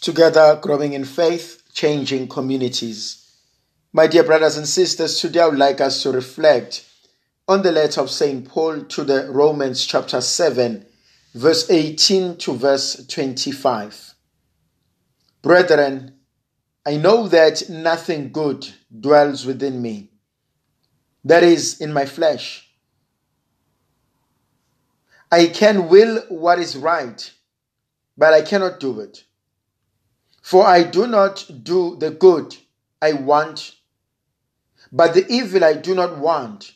together growing in faith, changing communities. My dear brothers and sisters, today I would like us to reflect on the letter of St. Paul to the Romans, chapter 7, verse 18 to verse 25. Brethren, I know that nothing good dwells within me, that is, in my flesh. I can will what is right, but I cannot do it. For I do not do the good I want, but the evil I do not want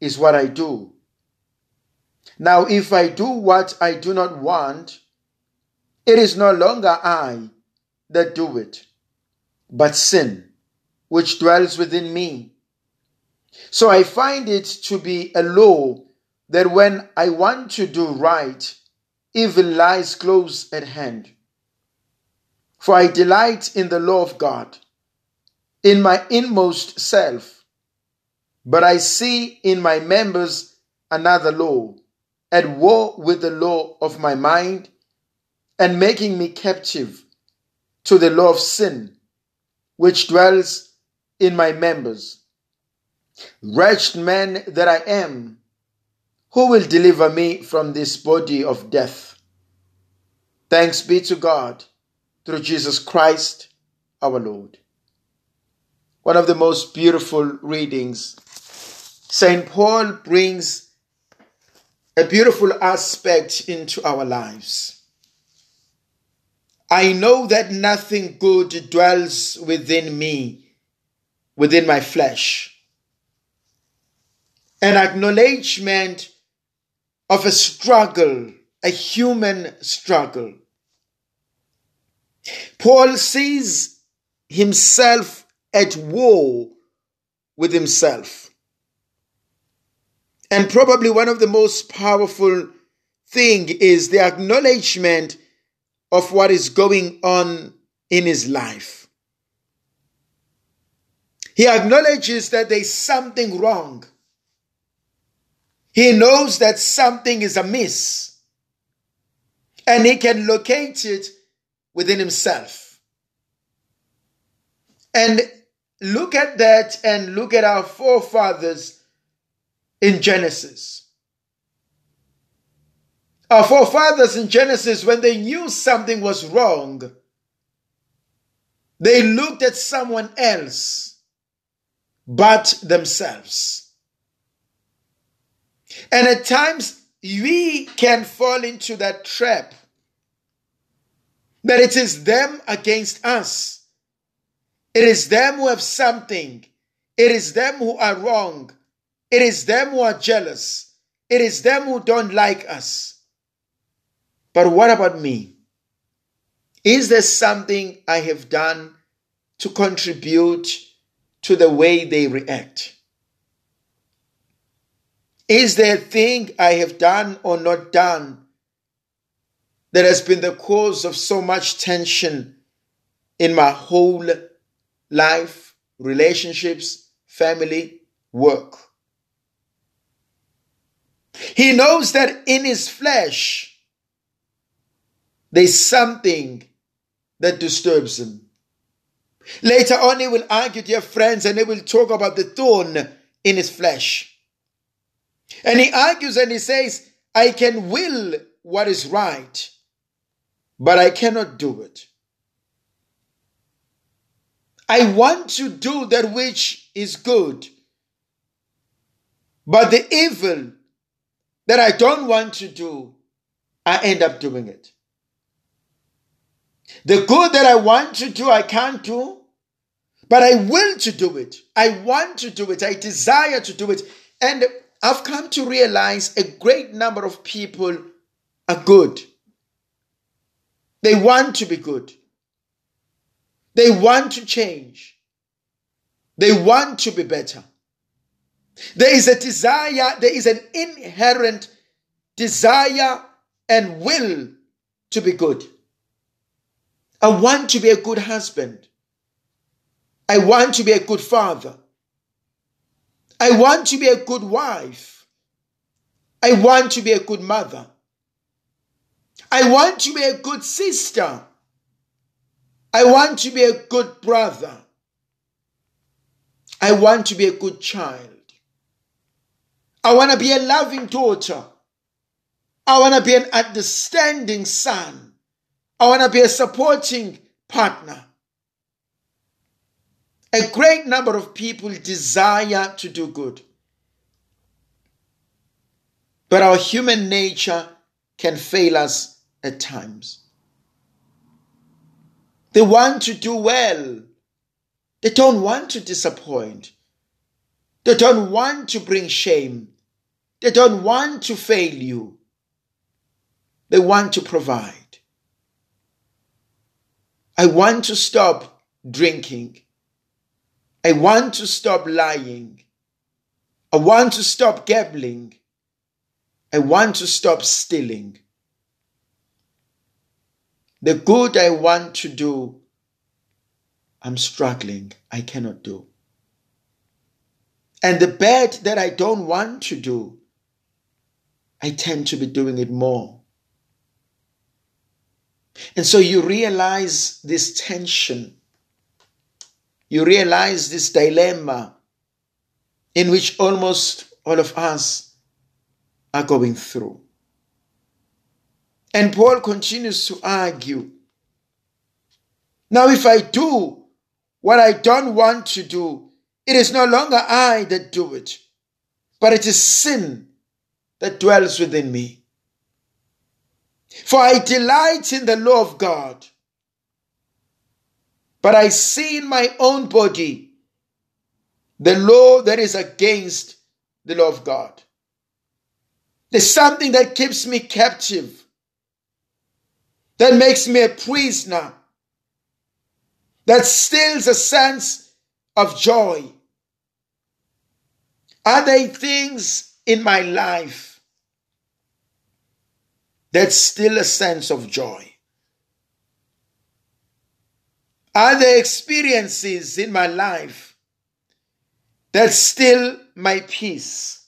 is what I do. Now, if I do what I do not want, it is no longer I that do it, but sin, which dwells within me. So I find it to be a law that when I want to do right, evil lies close at hand. For I delight in the law of God, in my inmost self. But I see in my members another law, at war with the law of my mind, and making me captive to the law of sin, which dwells in my members. Wretched man that I am, who will deliver me from this body of death? Thanks be to God through Jesus Christ our Lord. One of the most beautiful readings. St. Paul brings a beautiful aspect into our lives. I know that nothing good dwells within me, within my flesh. An acknowledgement of a struggle, a human struggle Paul sees himself at war with himself. And probably one of the most powerful thing is the acknowledgement of what is going on in his life. He acknowledges that there's something wrong. He knows that something is amiss. And he can locate it within himself. And look at that and look at our forefathers in Genesis. Our forefathers in Genesis, when they knew something was wrong, they looked at someone else but themselves. And at times, we can fall into that trap that it is them against us. It is them who have something. It is them who are wrong. It is them who are jealous. It is them who don't like us. But what about me? Is there something I have done to contribute to the way they react? Is there a thing I have done or not done that has been the cause of so much tension in my whole life, relationships, family, work. He knows that in his flesh, there's something that disturbs him. Later on, he will argue, dear friends, and he will talk about the thorn in his flesh. And he argues and he says, I can will what is right, but I cannot do it. I want to do that which is good, but the evil that I don't want to do, I end up doing it. The good that I want to do, I can't do, but I will to do it. I want to do it. I desire to do it. And I've come to realize a great number of people are good. They want to be good. They want to change. They want to be better. There is a desire, there is an inherent desire and will to be good. I want to be a good husband. I want to be a good father. I want to be a good wife. I want to be a good mother. I want to be a good sister. I want to be a good brother. I want to be a good child. I want to be a loving daughter. I want to be an understanding son. I want to be a supporting partner. A great number of people desire to do good. But our human nature can fail us at times. They want to do well. They don't want to disappoint. They don't want to bring shame. They don't want to fail you. They want to provide. I want to stop drinking. I want to stop lying. I want to stop gambling. I want to stop stealing. The good I want to do, I'm struggling. I cannot do. And the bad that I don't want to do, I tend to be doing it more. And so you realize this tension. You realize this dilemma in which almost all of us are going through. And Paul continues to argue. Now, if I do what I don't want to do, it is no longer I that do it, but it is sin that dwells within me. For I delight in the law of God, but I see in my own body the law that is against the law of God. There's something that keeps me captive that makes me a prisoner, that steals a sense of joy? Are there things in my life that still a sense of joy? Are there experiences in my life that still my peace?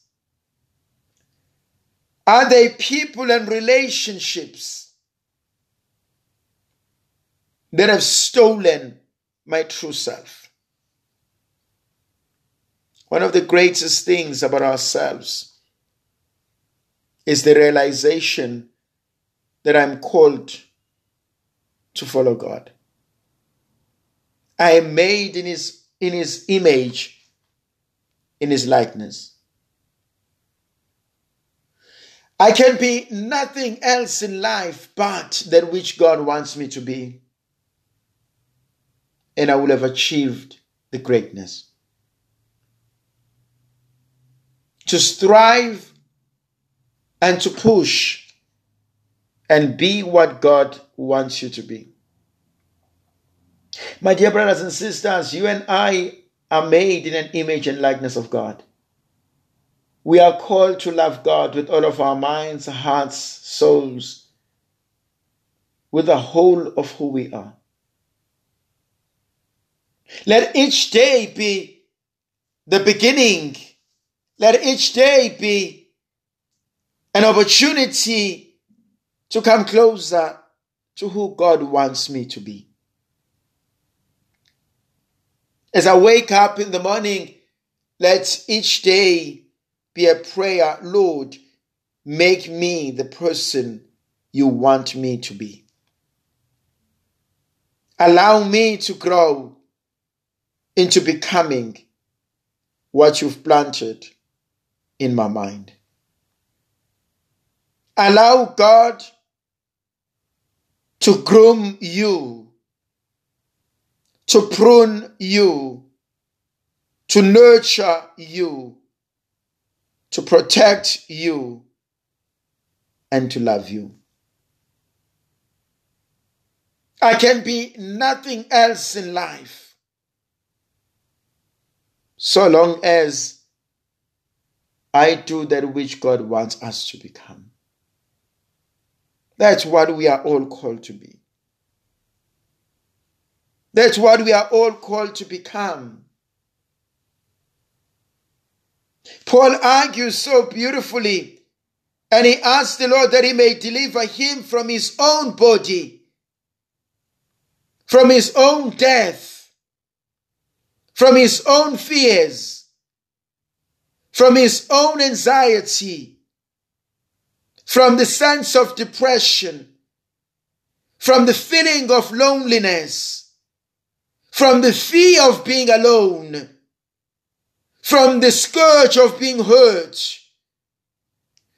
Are they people and relationships that have stolen my true self. One of the greatest things about ourselves is the realization that I'm called to follow God. I am made in his, in his image, in his likeness. I can be nothing else in life but that which God wants me to be and I will have achieved the greatness. To strive and to push and be what God wants you to be. My dear brothers and sisters, you and I are made in an image and likeness of God. We are called to love God with all of our minds, hearts, souls, with the whole of who we are. Let each day be the beginning. Let each day be an opportunity to come closer to who God wants me to be. As I wake up in the morning, let each day be a prayer, Lord, make me the person you want me to be. Allow me to grow into becoming what you've planted in my mind. Allow God to groom you, to prune you, to nurture you, to protect you, and to love you. I can be nothing else in life so long as I do that which God wants us to become. That's what we are all called to be. That's what we are all called to become. Paul argues so beautifully, and he asks the Lord that he may deliver him from his own body from his own death, from his own fears, from his own anxiety, from the sense of depression, from the feeling of loneliness, from the fear of being alone, from the scourge of being hurt,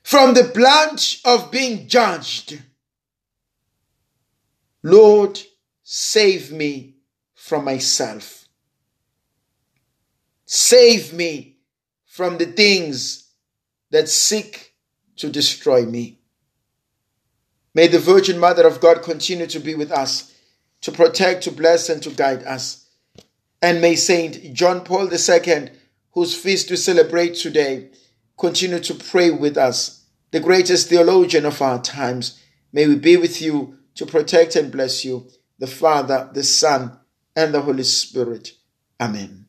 from the blunt of being judged. Lord, save me from myself. Save me from the things that seek to destroy me. May the Virgin Mother of God continue to be with us, to protect, to bless, and to guide us. And may Saint John Paul II, whose feast we celebrate today, continue to pray with us, the greatest theologian of our times. May we be with you to protect and bless you, the Father, the Son, and the Holy Spirit. Amen.